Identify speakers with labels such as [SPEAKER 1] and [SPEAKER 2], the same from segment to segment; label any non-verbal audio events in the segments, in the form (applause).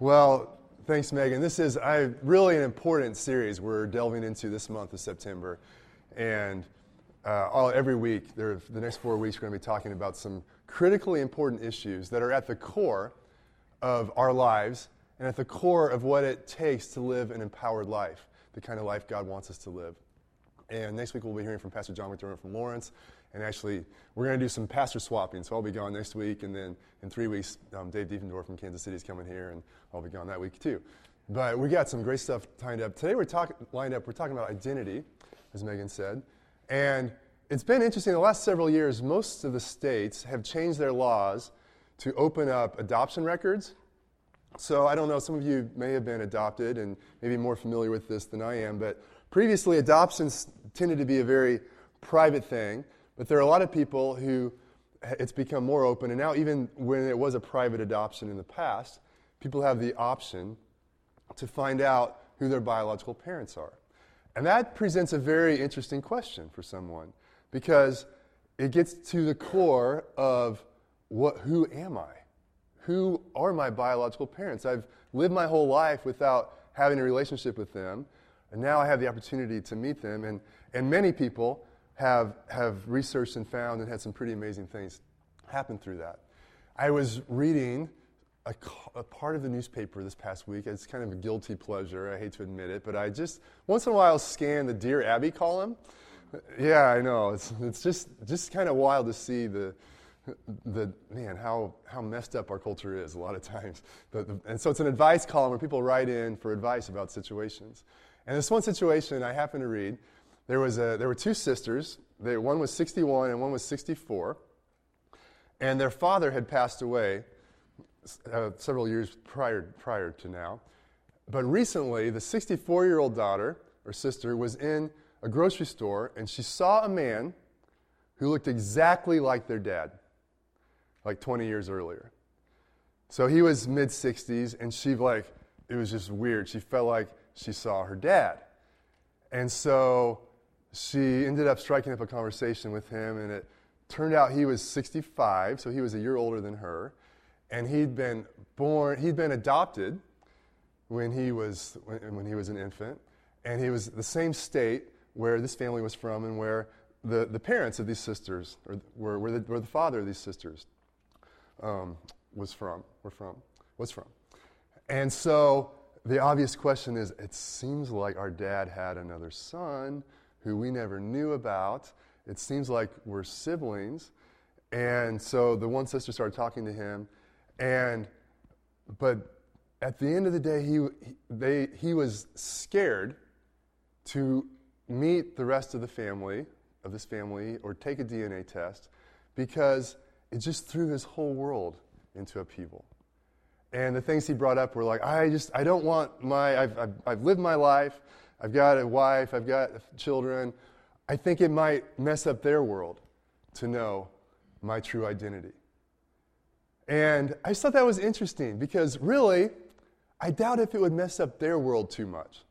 [SPEAKER 1] Well, thanks, Megan. This is I, really an important series we're delving into this month of September. And uh, all, every week, there, the next four weeks, we're going to be talking about some critically important issues that are at the core of our lives and at the core of what it takes to live an empowered life, the kind of life God wants us to live. And next week, we'll be hearing from Pastor John McDermott from Lawrence. And actually, we're going to do some pastor swapping. So I'll be gone next week. And then in three weeks, um, Dave Diefendorf from Kansas City is coming here. And I'll be gone that week too. But we got some great stuff lined up. Today, we're talking lined up. We're talking about identity, as Megan said. And it's been interesting. The last several years, most of the states have changed their laws to open up adoption records. So I don't know, some of you may have been adopted and maybe more familiar with this than I am, but previously adoptions tended to be a very private thing. But there are a lot of people who it's become more open, and now even when it was a private adoption in the past, people have the option to find out who their biological parents are. And that presents a very interesting question for someone because it gets to the core of what, who am I? Who are my biological parents? I've lived my whole life without having a relationship with them, and now I have the opportunity to meet them. And, and many people have, have researched and found and had some pretty amazing things happen through that. I was reading a, a, part of the newspaper this past week. It's kind of a guilty pleasure. I hate to admit it, but I just once in a while scan the Dear Abby column. Yeah, I know. It's, it's just, just kind of wild to see the, the man how, how messed up our culture is a lot of times. The, and so it's an advice column where people write in for advice about situations. And this one situation I happened to read there, was a, there were two sisters. They, one was 61 and one was 64. And their father had passed away uh, several years prior, prior to now. But recently, the 64 year old daughter or sister was in a grocery store and she saw a man who looked exactly like their dad, like 20 years earlier. So he was mid 60s and she, like, it was just weird. She felt like she saw her dad. And so she ended up striking up a conversation with him, and it turned out he was 65, so he was a year older than her, and he'd been born, he'd been adopted when he was when, when he was an infant, and he was the same state where this family was from, and where the, the parents of these sisters, or where, where, the, where the father of these sisters um, was from, were from, was from. And so the obvious question is it seems like our dad had another son who we never knew about. It seems like we're siblings. And so the one sister started talking to him, and but at the end of the day, he, they, he was scared to meet the rest of the family, of this family, or take a DNA test because it just threw his whole world into upheaval. And the things he brought up were like, I just, I don't want my, I've, I've, I've lived my life. I've got a wife, I've got children. I think it might mess up their world to know my true identity. And I just thought that was interesting because really, I doubt if it would mess up their world too much.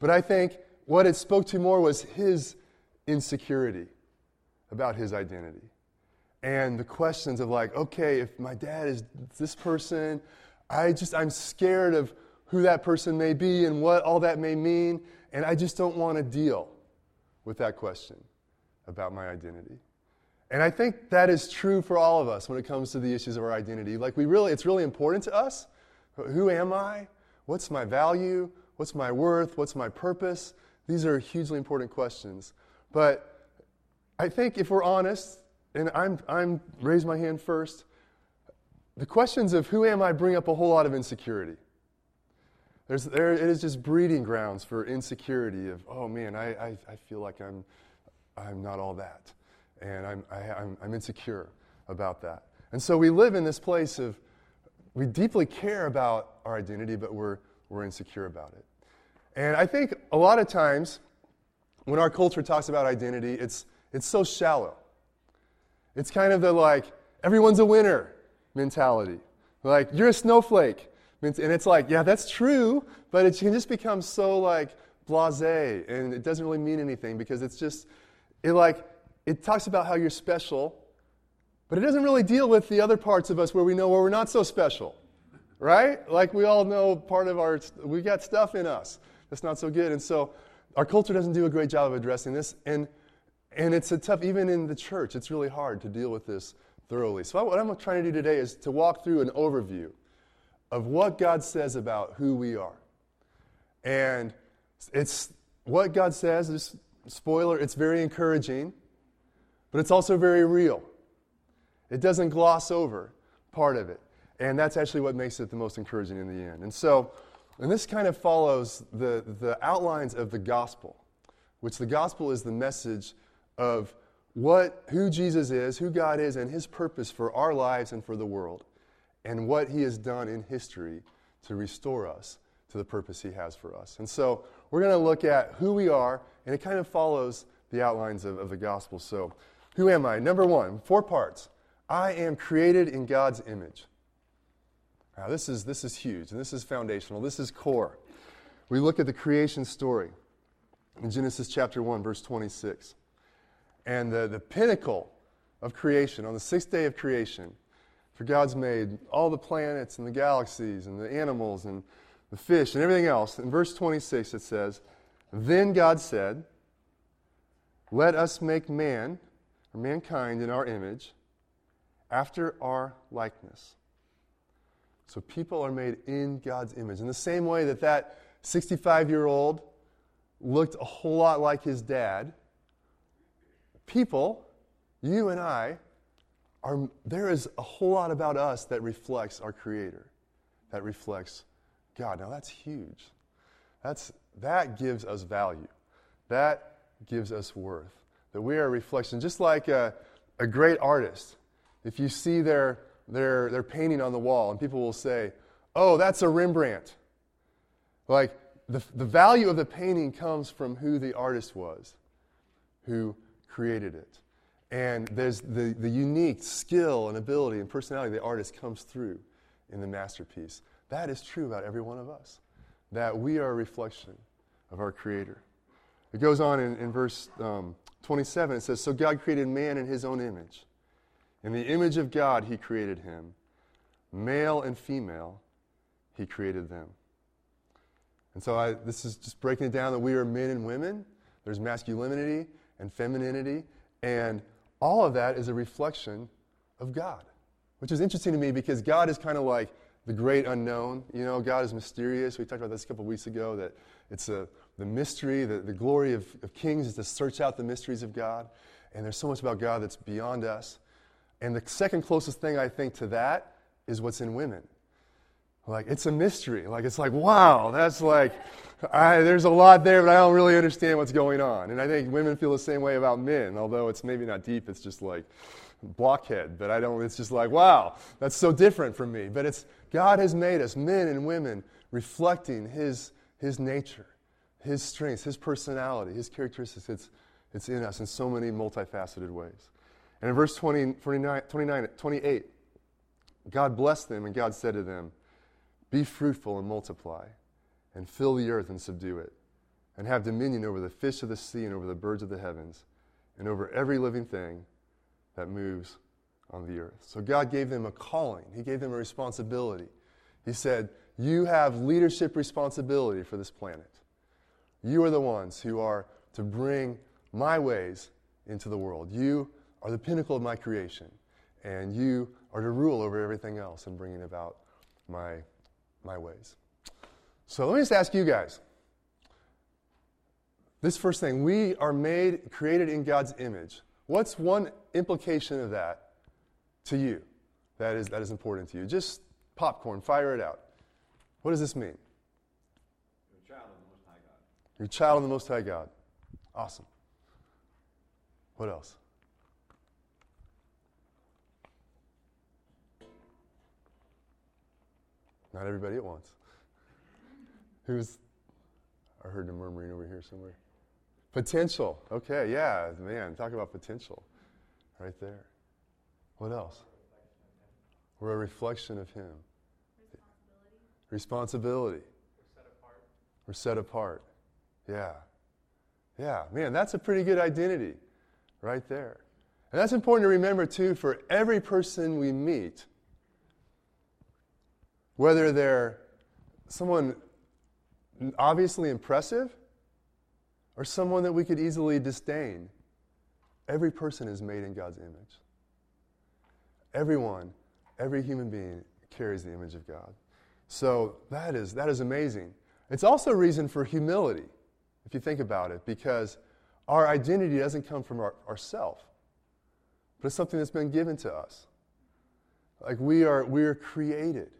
[SPEAKER 1] But I think what it spoke to more was his insecurity about his identity. And the questions of, like, okay, if my dad is this person, I just, I'm scared of who that person may be and what all that may mean, and I just don't want to deal with that question about my identity. And I think that is true for all of us when it comes to the issues of our identity. Like we really it's really important to us. Who am I? What's my value? What's my worth? What's my purpose? These are hugely important questions. But I think if we're honest, and I'm I'm raise my hand first, the questions of who am I bring up a whole lot of insecurity. There's, there, it is just breeding grounds for insecurity of, oh man, I, I, I feel like I'm, I'm not all that. And I'm, I, am i am i am insecure about that. And so we live in this place of, we deeply care about our identity, but we're, we're insecure about it. And I think a lot of times when our culture talks about identity, it's, it's so shallow. It's kind of the like, everyone's a winner mentality. Like, you're a snowflake. And it's like, yeah, that's true, but it can just become so like blase and it doesn't really mean anything because it's just, it like, it talks about how you're special, but it doesn't really deal with the other parts of us where we know where we're not so special. right? Like we all know part of our, we got stuff in us that's not so good. And so our culture doesn't do a great job of addressing this. And, and it's a tough, even in the church, it's really hard to deal with this thoroughly. So what I'm trying to do today is to walk through an overview of what God says about who we are. And it's what God says, is spoiler, it's very encouraging, but it's also very real. It doesn't gloss over part of it. And that's actually what makes it the most encouraging in the end. And so, and this kind of follows the, the outlines of the gospel, which the gospel is the message of what, who Jesus is, who God is, and his purpose for our lives and for the world, and what he has done in history to restore us to the purpose he has for us. And so we're going to look at who we are, and it kind of follows the outlines of, of the gospel. So, who am I? Number one, four parts. I am created in God's image. Now, this is, this is huge, and this is foundational. This is core. We look at the creation story in Genesis chapter 1, verse 26. And the, the pinnacle of creation, on the sixth day of creation, for God's made all the planets and the galaxies and the animals and the fish and everything else. In verse 26, it says, Then God said, Let us make man, or mankind, in our image, after our likeness. So people are made in God's image. In the same way that that 65 year old looked a whole lot like his dad, people, you and I, are, there is a whole lot about us that reflects our Creator, that reflects God. Now that's huge. That's, that gives us value. That gives us worth. That we are a reflection, just like a, a great artist. If you see their, their, their painting on the wall, and people will say, Oh, that's a Rembrandt. Like, the, the value of the painting comes from who the artist was, who created it. And there's the, the unique skill and ability and personality the artist comes through in the masterpiece. That is true about every one of us, that we are a reflection of our Creator. It goes on in, in verse um, 27, it says, So God created man in his own image. In the image of God, he created him. Male and female, he created them. And so I, this is just breaking it down that we are men and women. There's masculinity and femininity. And all of that is a reflection of God, which is interesting to me because God is kind of like the great unknown. You know, God is mysterious. We talked about this a couple weeks ago that it's a, the mystery, the, the glory of, of kings is to search out the mysteries of God. And there's so much about God that's beyond us. And the second closest thing I think to that is what's in women. Like, it's a mystery. Like, it's like, wow, that's like, I, there's a lot there, but I don't really understand what's going on. And I think women feel the same way about men, although it's maybe not deep, it's just like blockhead. But I don't, it's just like, wow, that's so different from me. But it's, God has made us, men and women, reflecting His, his nature, His strengths, His personality, His characteristics. It's, it's in us in so many multifaceted ways. And in verse 20, 29, 29, 28, God blessed them, and God said to them, Be fruitful and multiply, and fill the earth and subdue it, and have dominion over the fish of the sea, and over the birds of the heavens, and over every living thing that moves on the earth. So God gave them a calling, He gave them a responsibility. He said, You have leadership responsibility for this planet. You are the ones who are to bring my ways into the world. You are the pinnacle of my creation, and you are to rule over everything else and bringing about my, my ways. So let me just ask you guys. This first thing, we are made, created in God's image. What's one implication of that to you that is, that is important to you? Just popcorn, fire it out. What does this mean?
[SPEAKER 2] You're a child of the Most High God.
[SPEAKER 1] You're a child of the Most High God. Awesome. What else? Not everybody at once. Who's, I heard the murmuring over here somewhere. Potential. Okay, yeah, man, talk about potential right there. What else? We're a reflection of Him. Responsibility.
[SPEAKER 2] Responsibility. We're set apart.
[SPEAKER 1] We're set apart. Yeah. Yeah, man, that's a pretty good identity right there. And that's important to remember, too, for every person we meet. Whether they're someone obviously impressive or someone that we could easily disdain. Every person is made in God's image. Everyone, every human being carries the image of God. So that is, that is amazing. It's also a reason for humility, if you think about it, because our identity doesn't come from our, ourself, but it's something that's been given to us. Like we are, we are created.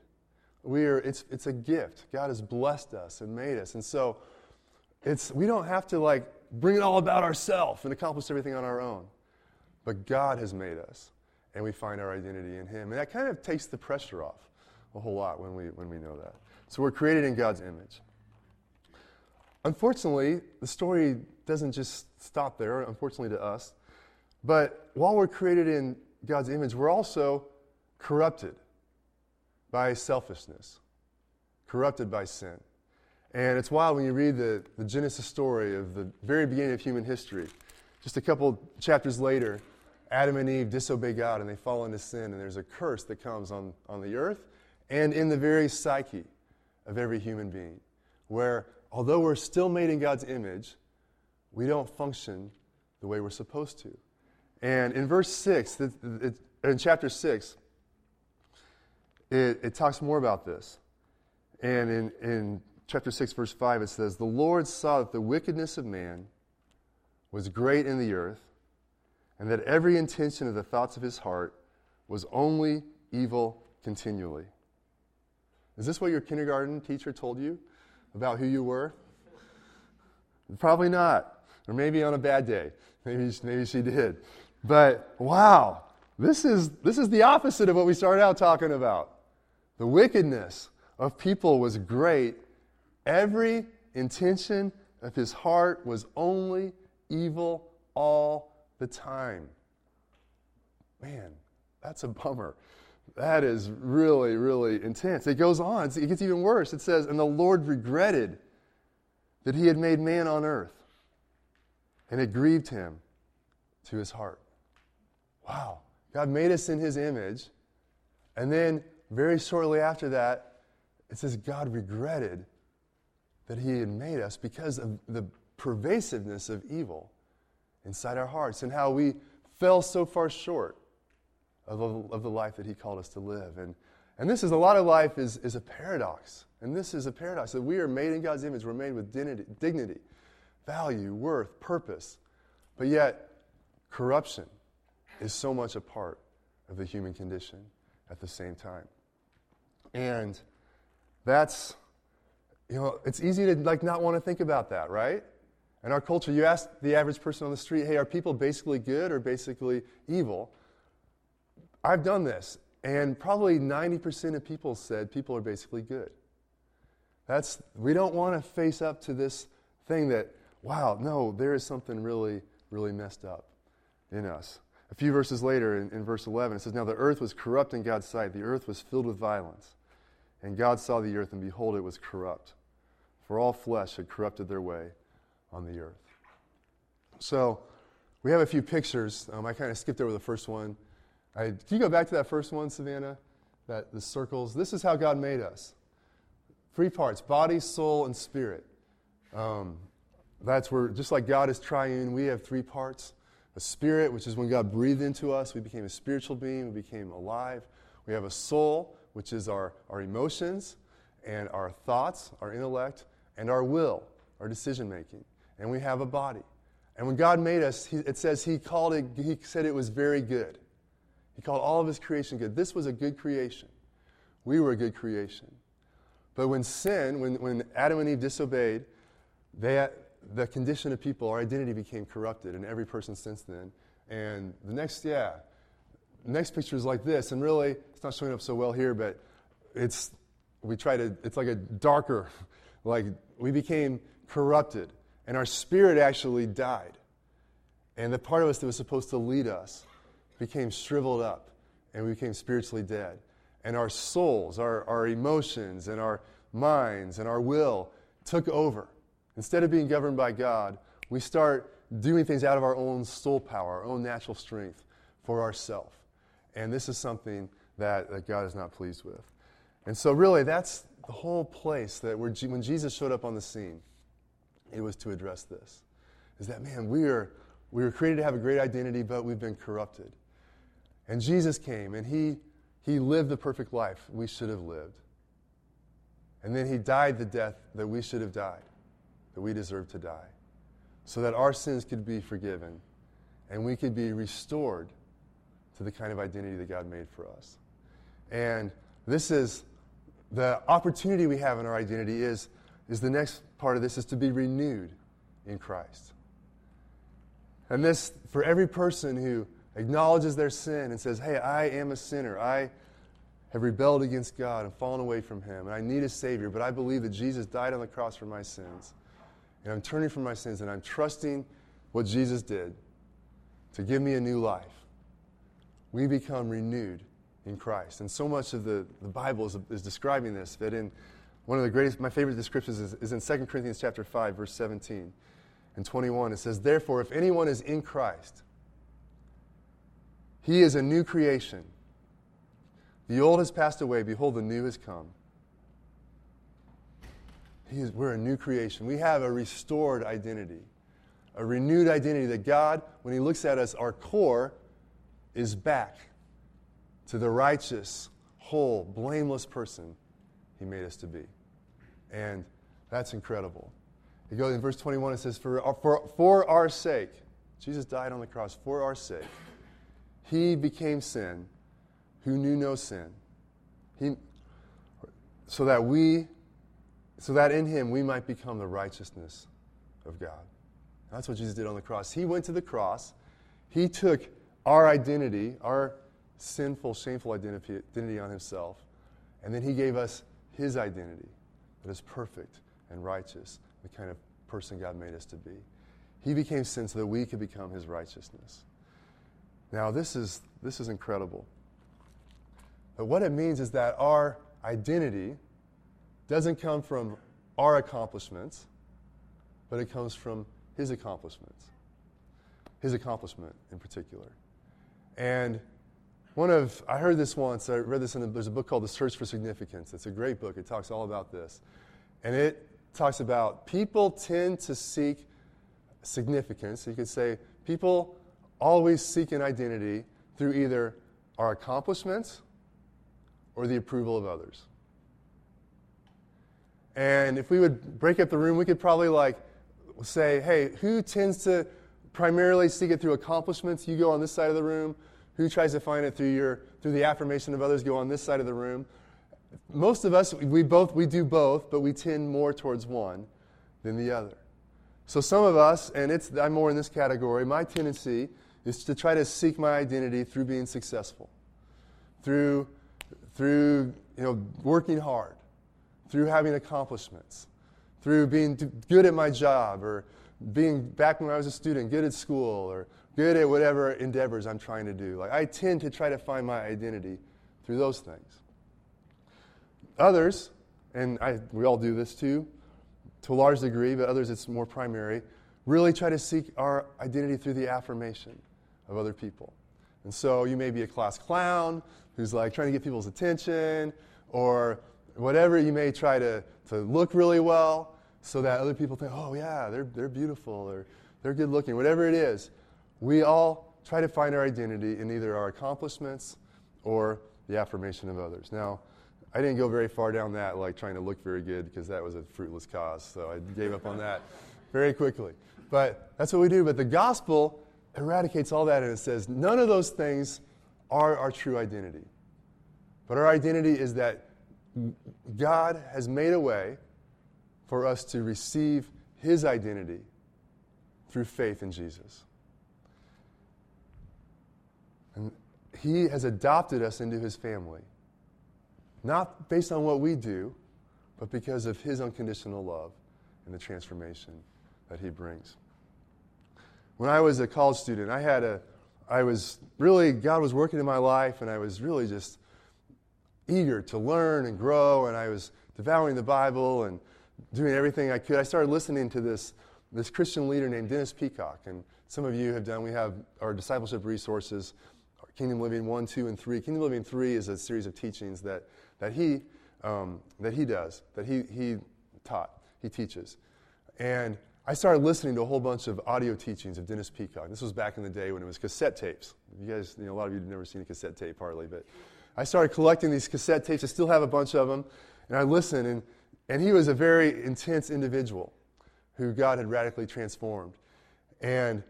[SPEAKER 1] We are, it's, it's a gift. God has blessed us and made us. And so it's, we don't have to like bring it all about ourselves and accomplish everything on our own. But God has made us, and we find our identity in Him. And that kind of takes the pressure off a whole lot when we, when we know that. So we're created in God's image. Unfortunately, the story doesn't just stop there, unfortunately to us. But while we're created in God's image, we're also corrupted by selfishness, corrupted by sin. And it's wild when you read the, the Genesis story of the very beginning of human history. Just a couple chapters later, Adam and Eve disobey God and they fall into sin, and there's a curse that comes on, on the earth and in the very psyche of every human being, where although we're still made in God's image, we don't function the way we're supposed to. And in verse 6, in chapter 6, it, it talks more about this. And in, in chapter 6, verse 5, it says, The Lord saw that the wickedness of man was great in the earth, and that every intention of the thoughts of his heart was only evil continually. Is this what your kindergarten teacher told you about who you were? Probably not. Or maybe on a bad day. Maybe, maybe she did. But wow, this is, this is the opposite of what we started out talking about. The wickedness of people was great. Every intention of his heart was only evil all the time. Man, that's a bummer. That is really, really intense. It goes on, it gets even worse. It says, And the Lord regretted that he had made man on earth, and it grieved him to his heart. Wow. God made us in his image, and then very shortly after that, it says God regretted that He had made us because of the pervasiveness of evil inside our hearts and how we fell so far short of, of the life that He called us to live. And, and this is a lot of life is, is a paradox. And this is a paradox that we are made in God's image. We're made with dignity, dignity value, worth, purpose. But yet, corruption is so much a part of the human condition at the same time. And that's, you know, it's easy to like not want to think about that, right? In our culture, you ask the average person on the street, hey, are people basically good or basically evil? I've done this, and probably 90% of people said people are basically good. That's, we don't want to face up to this thing that, wow, no, there is something really, really messed up in us. A few verses later, in, in verse 11, it says, Now the earth was corrupt in God's sight, the earth was filled with violence. And God saw the earth, and behold, it was corrupt. For all flesh had corrupted their way on the earth. So, we have a few pictures. Um, I kind of skipped over the first one. I, can you go back to that first one, Savannah? That the circles. This is how God made us. Three parts: body, soul, and spirit. Um, that's where, just like God is triune, we have three parts: a spirit, which is when God breathed into us, we became a spiritual being, we became alive. We have a soul, which is our, our emotions and our thoughts, our intellect, and our will, our decision making. And we have a body. And when God made us, he, it says He called it, He said it was very good. He called all of His creation good. This was a good creation. We were a good creation. But when sin, when, when Adam and Eve disobeyed, they, the condition of people, our identity became corrupted, in every person since then. And the next, yeah, next picture is like this, and really, it's not showing up so well here, but it's, we try to, it's like a darker, (laughs) like we became corrupted, and our spirit actually died. And the part of us that was supposed to lead us became shriveled up, and we became spiritually dead. And our souls, our, our emotions, and our minds, and our will took over. Instead of being governed by God, we start doing things out of our own soul power, our own natural strength for ourselves. And this is something that, that God is not pleased with. And so, really, that's the whole place that when Jesus showed up on the scene, it was to address this. Is that, man, we are, we were created to have a great identity, but we've been corrupted. And Jesus came and he, he lived the perfect life we should have lived. And then he died the death that we should have died, that we deserve to die, so that our sins could be forgiven and we could be restored to the kind of identity that God made for us. And this is the opportunity we have in our identity is, is the next part of this is to be renewed in Christ. And this, for every person who acknowledges their sin and says, Hey, I am a sinner. I have rebelled against God and fallen away from Him, and I need a Savior, but I believe that Jesus died on the cross for my sins. And I'm turning from my sins and I'm trusting what Jesus did to give me a new life. We become renewed in Christ. And so much of the, the Bible is, is describing this that in one of the greatest, my favorite descriptions is, is in 2 Corinthians chapter 5, verse 17 and 21. It says, Therefore, if anyone is in Christ, he is a new creation. The old has passed away. Behold, the new has come. Is, we're a new creation. We have a restored identity, a renewed identity that God, when He looks at us, our core is back to the righteous, whole, blameless person He made us to be. And that's incredible. It goes in verse 21, it says, for, uh, for, for our sake, Jesus died on the cross for our sake. He became sin who knew no sin. He, so that we, so that in him we might become the righteousness of God. That's what Jesus did on the cross. He went to the cross. He took our identity, our sinful, shameful identity, on himself, and then he gave us his identity that is perfect and righteous, the kind of person God made us to be. He became sin so that we could become his righteousness. Now, this is, this is incredible. But what it means is that our identity doesn't come from our accomplishments, but it comes from his accomplishments. His accomplishment in particular. And one of, I heard this once, I read this in, a, there's a book called The Search for Significance. It's a great book. It talks all about this. And it talks about people tend to seek significance. You could say people always seek an identity through either our accomplishments or the approval of others. And if we would break up the room, we could probably like say, hey, who tends to primarily seek it through accomplishments? You go on this side of the room. Who tries to find it through your through the affirmation of others? Go on this side of the room. Most of us, we both we do both, but we tend more towards one than the other. So some of us, and it's I'm more in this category. My tendency is to try to seek my identity through being successful, through, through you know, working hard, through having accomplishments, through being good at my job, or being back when I was a student, good at school, or good at whatever endeavors I'm trying to do. Like I tend to try to find my identity through those things. Others, and I, we all do this too, to a large degree, but others it's more primary, really try to seek our identity through the affirmation of other people. And so you may be a class clown who's like trying to get people's attention, or whatever, you may try to, to look really well so that other people think, oh, yeah, they're, they're beautiful, or they're good looking, whatever it is. We all try to find our identity in either our accomplishments or the affirmation of others. Now, I didn't go very far down that, like trying to look very good, because that was a fruitless cause. So I gave up on that (laughs) very quickly. But that's what we do. But the gospel eradicates all that and it says none of those things are our true identity. But our identity is that God has made a way for us to receive his identity through faith in Jesus. And he has adopted us into his family, not based on what we do, but because of his unconditional love and the transformation that he brings when I was a college student, I had a, I was really, God was working in my life, and I was really just eager to learn and grow, and I was devouring the Bible and doing everything I could. I started listening to this, this Christian leader named Dennis Peacocke, and some of you have done, we have our discipleship resources, our Kingdom Living 1, 2, and 3. Kingdom Living 3 is a series of teachings that, that he um, that he does, that he, he taught, he teaches. And I started listening to a whole bunch of audio teachings of Dennis Peacocke. This was back in the day when it was cassette tapes. You guys, you know, a lot of you have never seen a cassette tape hardly, but I started collecting these cassette tapes. I still have a bunch of them. And I listened, and, and he was a very intense individual who God had radically transformed. And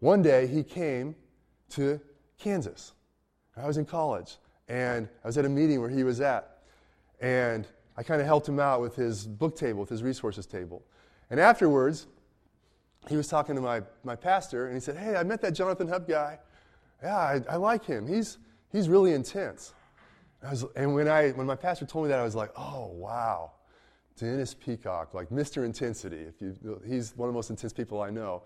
[SPEAKER 1] one day he came to Kansas. I was in college, and I was at a meeting where he was at. And I kind of helped him out with his book table, with his resources table. And afterwards, he was talking to my, my pastor, and he said, Hey, I met that Jonathan Hub guy. Yeah, I, I like him. He's, he's really intense. And, was, and when, I, when my pastor told me that, I was like, Oh, wow. Dennis Peacocke, like Mr. Intensity. If you, he's one of the most intense people I know.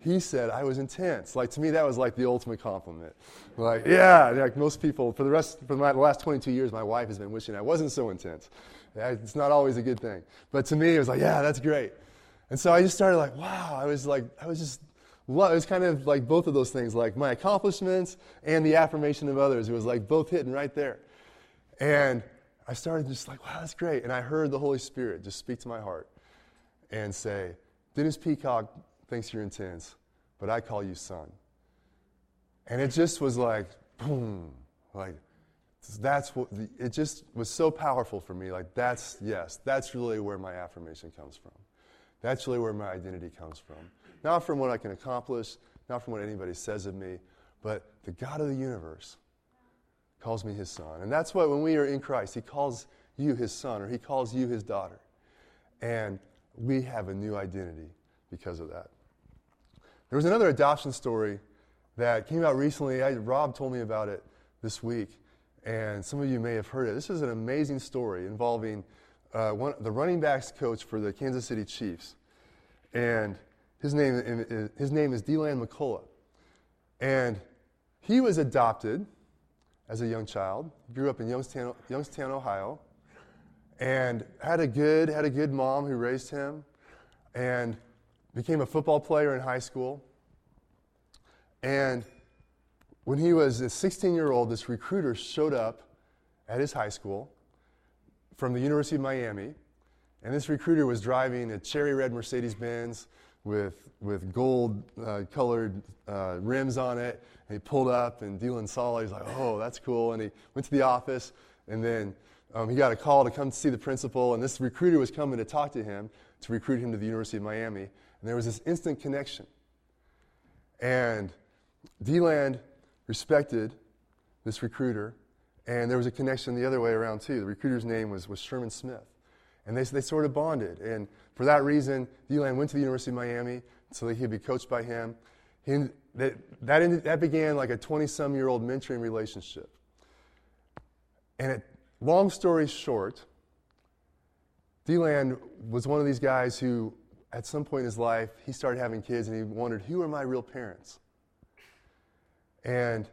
[SPEAKER 1] He said I was intense. Like to me, that was like the ultimate compliment. Like, yeah, like most people, for the rest, for my, the last 22 years, my wife has been wishing I wasn't so intense. It's not always a good thing. But to me, it was like, yeah, that's great. And so I just started like, wow, I was like, I was just, it was kind of like both of those things, like my accomplishments and the affirmation of others. It was like both hitting right there. And I started just like, wow, that's great. And I heard the Holy Spirit just speak to my heart and say, Dennis Peacocke thinks you're intense, but I call you son. And it just was like, boom, like, that's what, the, it just was so powerful for me. Like, that's, yes, that's really where my affirmation comes from. That's really where my identity comes from. Not from what I can accomplish, not from what anybody says of me, but the God of the universe calls me his son. And that's why when we are in Christ, he calls you his son or he calls you his daughter. And we have a new identity because of that. There was another adoption story that came out recently. I, Rob told me about it this week, and some of you may have heard it. This is an amazing story involving uh, one, the running backs coach for the Kansas City Chiefs. And his name, his name is Deland McCullough. And he was adopted as a young child. Grew up in Youngstown, Youngstown, Ohio, and had a good had a good mom who raised him, and became a football player in high school. And when he was a 16 year old, this recruiter showed up at his high school from the University of Miami, and this recruiter was driving a cherry red Mercedes Benz with, with gold uh, colored uh, rims on it. And he pulled up, and Deland saw it. He's like, oh, that's cool. And he went to the office, and then um, he got a call to come see the principal. And this recruiter was coming to talk to him to recruit him to the University of Miami. And there was this instant connection. And Deland respected this recruiter, and there was a connection the other way around, too. The recruiter's name was, was Sherman Smith. And they, they sort of bonded. And for that reason, Deland went to the University of Miami so that he could be coached by him. He, that, that, ended, that began like a 20 some year old mentoring relationship. And it, long story short, Deland was one of these guys who, at some point in his life, he started having kids and he wondered, who are my real parents? And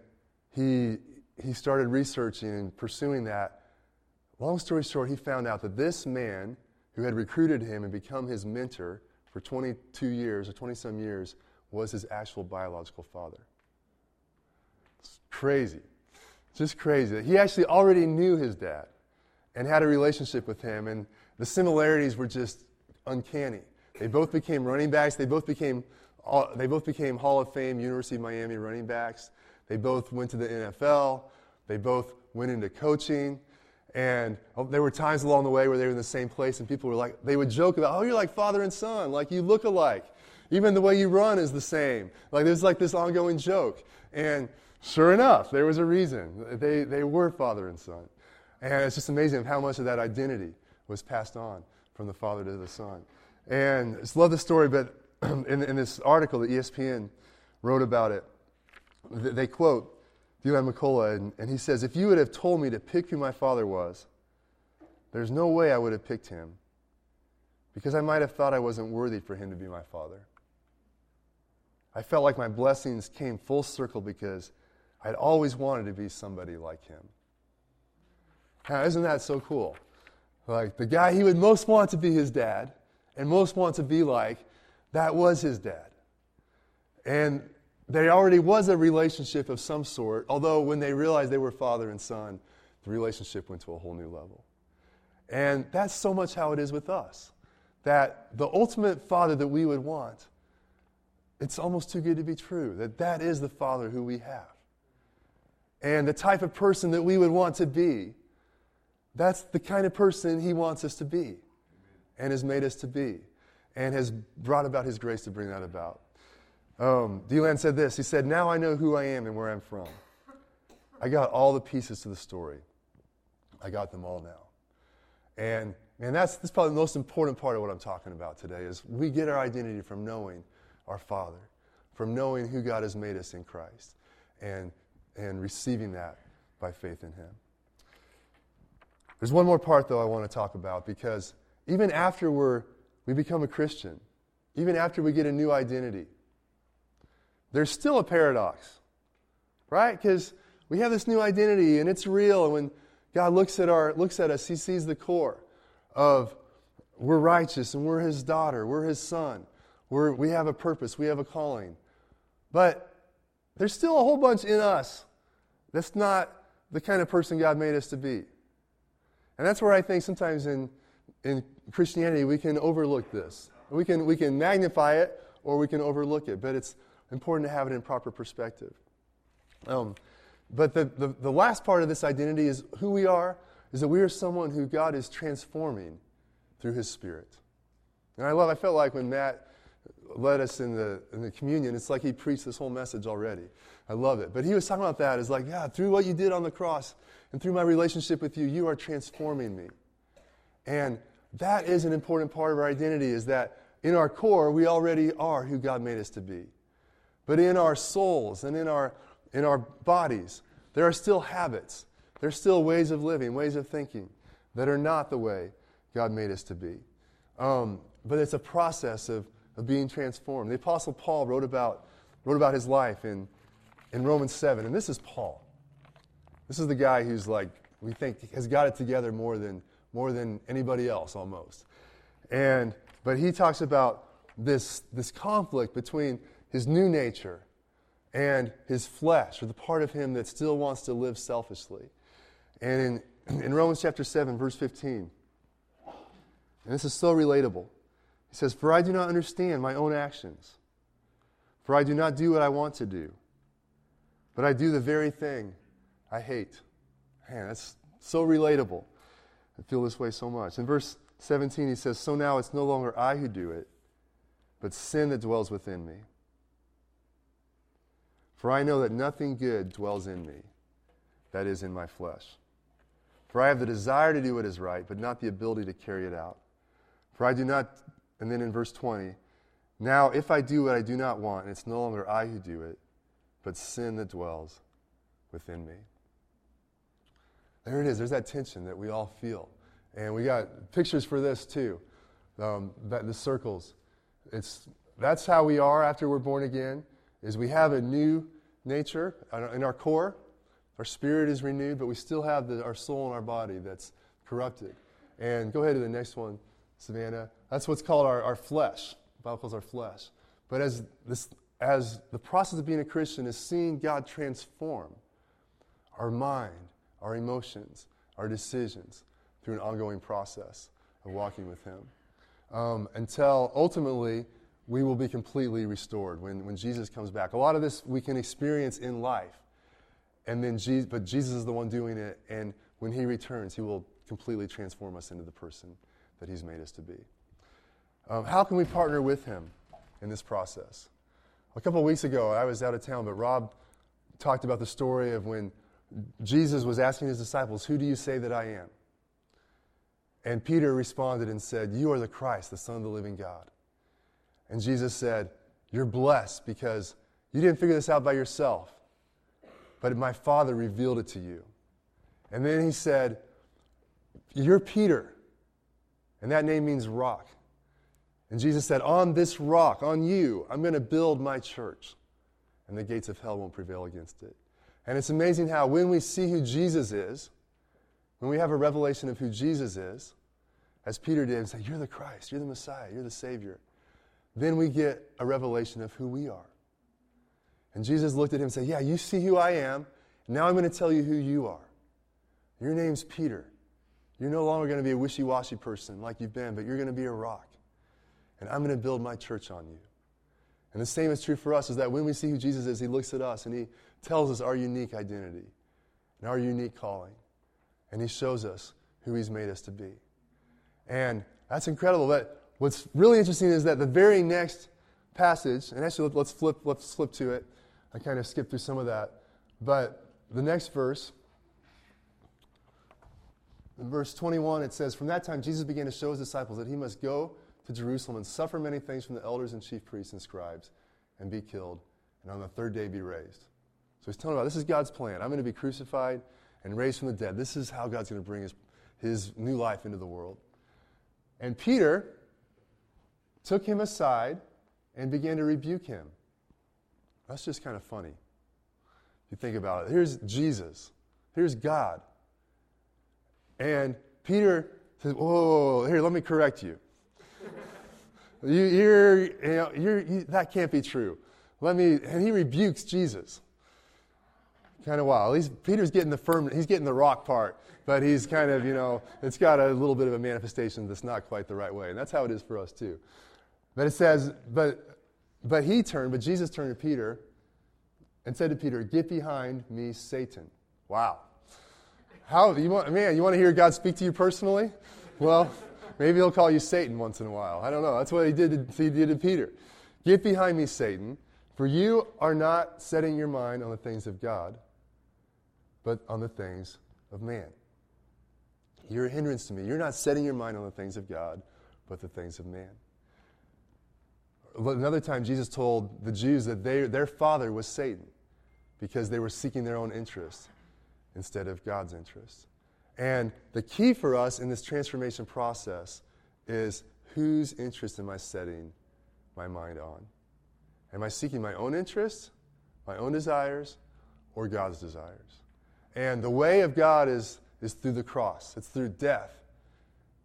[SPEAKER 1] he, he started researching and pursuing that. Long story short, he found out that this man who had recruited him and become his mentor for 22 years or 20 some years was his actual biological father. It's crazy. Just crazy. He actually already knew his dad and had a relationship with him, and the similarities were just uncanny. They both became running backs. They both became, they both became Hall of Fame University of Miami running backs. They both went to the NFL. They both went into coaching. And oh, there were times along the way where they were in the same place, and people were like, they would joke about, oh, you're like father and son, like you look alike. Even the way you run is the same. Like there's like this ongoing joke. And sure enough, there was a reason. They, they were father and son. And it's just amazing how much of that identity was passed on from the father to the son. And I just love the story, but (clears throat) in, in this article that ESPN wrote about it, they quote Deland McCullough, and, and he says, If you would have told me to pick who my father was, there's no way I would have picked him because I might have thought I wasn't worthy for him to be my father. I felt like my blessings came full circle because I'd always wanted to be somebody like him. Now, isn't that so cool? Like the guy he would most want to be his dad and most want to be like, that was his dad. And there already was a relationship of some sort, although when they realized they were father and son, the relationship went to a whole new level. And that's so much how it is with us. That the ultimate father that we would want, it's almost too good to be true. That that is the father who we have. And the type of person that we would want to be, that's the kind of person he wants us to be and has made us to be and has brought about his grace to bring that about. Um, Deland said this He said, Now I know who I am and where I'm from. I got all the pieces to the story. I got them all now. And man, that's, that's probably the most important part of what I'm talking about today is we get our identity from knowing our Father, from knowing who God has made us in Christ, and, and receiving that by faith in Him. There's one more part, though, I want to talk about because even after we're, we become a Christian, even after we get a new identity, there's still a paradox, right? Because we have this new identity and it's real, and when God looks at, our, looks at us, He sees the core of we're righteous and we're His daughter, we're His son, we're, we have a purpose, we have a calling. But there's still a whole bunch in us that's not the kind of person God made us to be. And that's where I think sometimes in, in Christianity we can overlook this. We can, we can magnify it or we can overlook it, but it's important to have it in proper perspective. Um, but the, the, the last part of this identity is who we are, is that we are someone who God is transforming through His Spirit. And I love, I felt like when Matt led us in the, in the communion, it's like he preached this whole message already. I love it. But he was talking about that as like, yeah, through what you did on the cross and through my relationship with you, you are transforming me. And that is an important part of our identity, is that in our core, we already are who God made us to be. But in our souls and in our in our bodies, there are still habits, there's still ways of living, ways of thinking that are not the way God made us to be. Um, but it's a process of, of being transformed. The Apostle Paul wrote about, wrote about his life in, in Romans 7, and this is Paul. This is the guy who's like, we think has got it together more than, more than anybody else almost. And, but he talks about this, this conflict between his new nature and his flesh, or the part of him that still wants to live selfishly. And in, (clears throat) in Romans chapter 7, verse 15, and this is so relatable, he says, For I do not understand my own actions, for I do not do what I want to do, but I do the very thing I hate. Man, that's so relatable. I feel this way so much. In verse 17, he says, So now it's no longer I who do it, but sin that dwells within me. For I know that nothing good dwells in me, that is, in my flesh. For I have the desire to do what is right, but not the ability to carry it out. For I do not, and then in verse 20, now if I do what I do not want, it's no longer I who do it, but sin that dwells within me. There it is. There's that tension that we all feel. And we got pictures for this too. Um, that the circles. It's, that's how we are after we're born again is we have a new nature in our core. Our spirit is renewed, but we still have the, our soul and our body that's corrupted. And go ahead to the next one, Savannah. That's what's called our, our flesh. The Bible calls our flesh. But as, this, as the process of being a Christian is seeing God transform our mind, our emotions, our decisions through an ongoing process of walking with Him. Um, until ultimately we will be completely restored when, when Jesus comes back. A lot of this we can experience in life. And then Jesus, but Jesus is the one doing it, and when he returns, he will completely transform us into the person that he's made us to be. Um, how can we partner with him in this process? A couple of weeks ago, I was out of town, but Rob talked about the story of when Jesus was asking his disciples, Who do you say that I am? And Peter responded and said, You are the Christ, the Son of the living God. And Jesus said, You're blessed because you didn't figure this out by yourself, but my Father revealed it to you. And then he said, You're Peter. And that name means rock. And Jesus said, On this rock, on you, I'm going to build my church. And the gates of hell won't prevail against it. And it's amazing how when we see who Jesus is, when we have a revelation of who Jesus is, as Peter did, and say, You're the Christ, you're the Messiah, you're the Savior then we get a revelation of who we are. And Jesus looked at him and said, Yeah, you see who I am. Now I'm going to tell you who you are. Your name's Peter. You're no longer going to be a wishy washy person like you've been, but you're going to be a rock. And I'm going to build my church on you. And the same is true for us is that when we see who Jesus is, he looks at us and he tells us our unique identity and our unique calling. And he shows us who he's made us to be. And that's incredible. But what's really interesting is that the very next passage, and actually let's flip, let's flip to it. I kind of skipped through some of that. But the next verse, in verse 21, it says, From that time Jesus began to show his disciples that he must go to Jerusalem and suffer many things from the elders and chief priests and scribes and be killed, and on the third day be raised. So he's telling about this is God's plan. I'm going to be crucified and raised from the dead. This is how God's going to bring his, his new life into the world. And Peter took him aside and began to rebuke him. That's just kind of funny. If you think about it, here's Jesus, here's God. And Peter says, Whoa, here, let me correct you. You you're, you know, you're, you, that can't be true. Let me, and he rebukes Jesus. Kind of wild. Least Peter's getting the firm, he's getting the rock part, but he's kind of, you know, it's got a little bit of a manifestation that's not quite the right way. And that's how it is for us too. But it says, but, but he turned, but Jesus turned to Peter and said to Peter, Get behind me, Satan. Wow. How, you want, man, you want to hear God speak to you personally? Well, maybe he'll call you Satan once in a while. I don't know. That's what he did to, he did to Peter. Get behind me, Satan, for you are not setting your mind on the things of God, but on the things of man. You're a hindrance to me. You're not setting your mind on the things of God, but the things of man. Another time, Jesus told the Jews that they, their father was Satan because they were seeking their own interest instead of God's interest. And the key for us in this transformation process is whose interest am I setting my mind on? Am I seeking my own interests, my own desires, or God's desires? And the way of God is, is through the cross, it's through death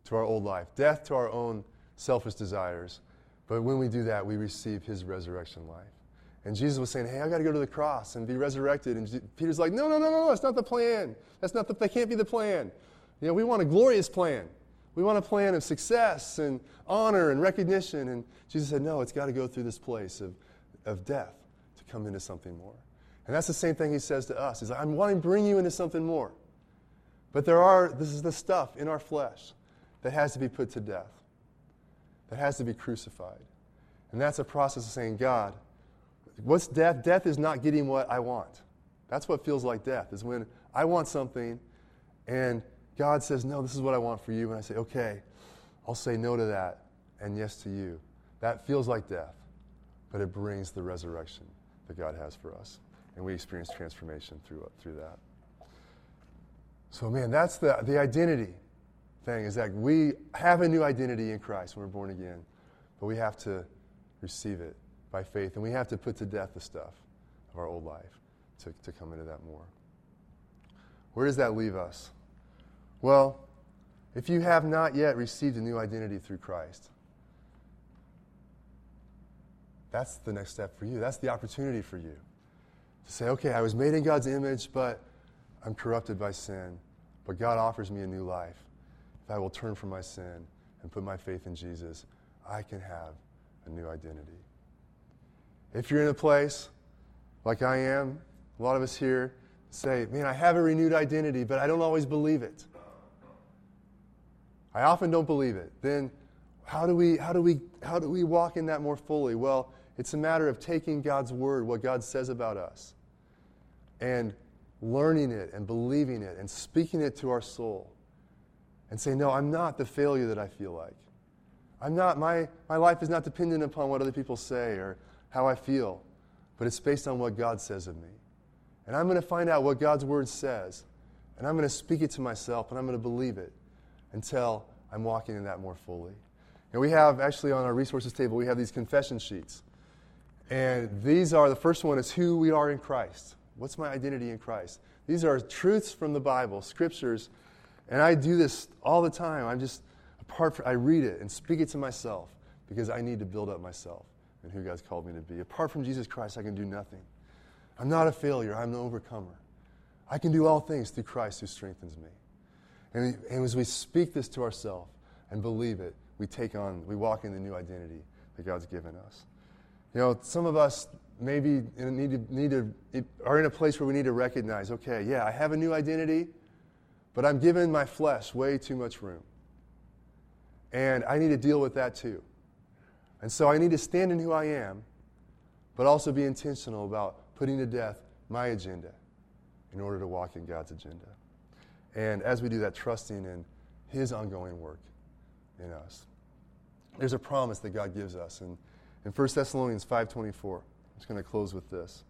[SPEAKER 1] to our old life, death to our own selfish desires but when we do that, we receive his resurrection life. And Jesus was saying, Hey, I got to go to the cross and be resurrected. And Peter's like, No, no, no, no, that's not the plan. That's not the, that can't be the plan. You know, we want a glorious plan. We want a plan of success and honor and recognition. And Jesus said, No, it's got to go through this place of, of death to come into something more. And that's the same thing he says to us. He's like, I'm wanting to bring you into something more. But there are, this is the stuff in our flesh that has to be put to death that has to be crucified. And that's a process of saying, God, what's death? Death is not getting what I want. That's what feels like death, is when I want something and God says, No, this is what I want for you. And I say, Okay, I'll say no to that and yes to you. That feels like death, but it brings the resurrection that God has for us. And we experience transformation through, through that. So, man, that's the, the identity thing is that we have a new identity in Christ when we're born again, but we have to receive it by faith, and we have to put to death the stuff of our old life to, to come into that more. Where does that leave us? Well, if you have not yet received a new identity through Christ, that's the next step for you. That's the opportunity for you to say, okay, I was made in God's image, but I'm corrupted by sin. But God offers me a new life if I will turn from my sin and put my faith in Jesus, I can have a new identity. If you're in a place like I am, a lot of us here say, Man, I have a renewed identity, but I don't always believe it. I often don't believe it. Then how do we, how do we, how do we walk in that more fully? Well, it's a matter of taking God's word, what God says about us, and learning it and believing it and speaking it to our soul and say, No, I'm not the failure that I feel like. I'm not, my, my life is not dependent upon what other people say or how I feel, but it's based on what God says of me. And I'm going to find out what God's word says, and I'm going to speak it to myself, and I'm going to believe it until I'm walking in that more fully. And we have, actually, on our resources table, we have these confession sheets. And these are the first one is who we are in Christ. What's my identity in Christ? These are truths from the Bible, scriptures and I do this all the time. I'm just, apart from, I read it and speak it to myself because I need to build up myself and who God's called me to be. Apart from Jesus Christ, I can do nothing. I'm not a failure, I'm an overcomer. I can do all things through Christ who strengthens me. And, and as we speak this to ourselves and believe it, we take on, we walk in the new identity that God's given us. You know, some of us maybe need to, need to, are in a place where we need to recognize okay, yeah, I have a new identity, but I'm giving my flesh way too much room. And I need to deal with that too. And so I need to stand in who I am, but also be intentional about putting to death my agenda in order to walk in God's agenda. And as we do that, trusting in His ongoing work in us. There's a promise that God gives us. And in 1 Thessalonians 5.24, I'm just going to close with this.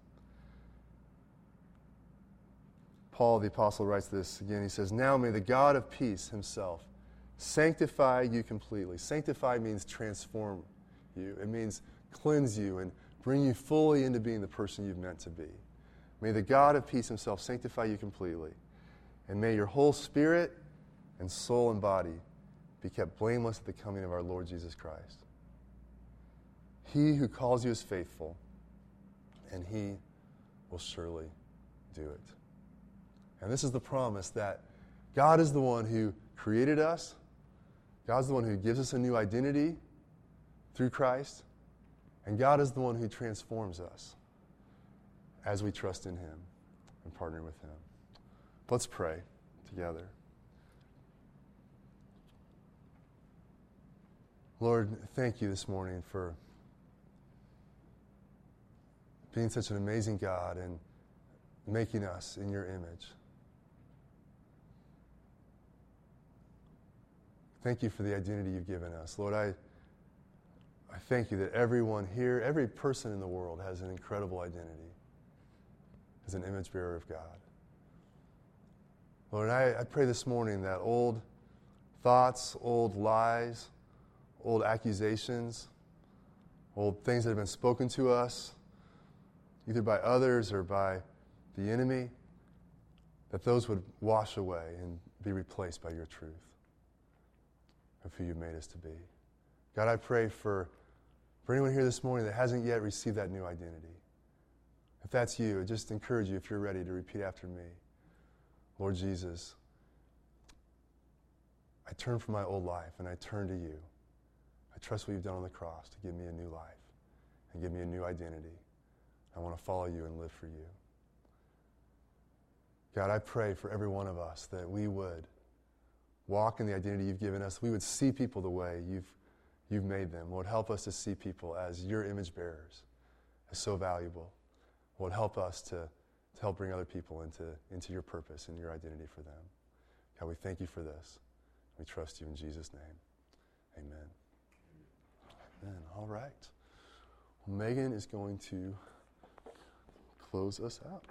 [SPEAKER 1] Paul the Apostle writes this again. He says, Now may the God of peace himself sanctify you completely. Sanctify means transform you, it means cleanse you and bring you fully into being the person you've meant to be. May the God of peace himself sanctify you completely. And may your whole spirit and soul and body be kept blameless at the coming of our Lord Jesus Christ. He who calls you is faithful, and he will surely do it. And this is the promise that God is the one who created us, God's the one who gives us a new identity through Christ, and God is the one who transforms us as we trust in Him and partner with Him. Let's pray together. Lord, thank you this morning for being such an amazing God and making us in your image. Thank you for the identity you've given us. Lord, I, I thank you that everyone here, every person in the world has an incredible identity as an image bearer of God. Lord, I, I pray this morning that old thoughts, old lies, old accusations, old things that have been spoken to us, either by others or by the enemy, that those would wash away and be replaced by your truth of who you made us to be. God, I pray for, for anyone here this morning that hasn't yet received that new identity. If that's you, I just encourage you, if you're ready, to repeat after me Lord Jesus, I turn from my old life and I turn to you. I trust what you've done on the cross to give me a new life and give me a new identity. I want to follow you and live for you. God, I pray for every one of us that we would walk in the identity you've given us. We would see people the way you've, you've made them. Lord, help us to see people as your image bearers, as so valuable. Lord, help us to, to help bring other people into, into your purpose and your identity for them. God, we thank you for this. We trust you in Jesus' name. Amen. Amen. All right. Well, Megan is going to close us out.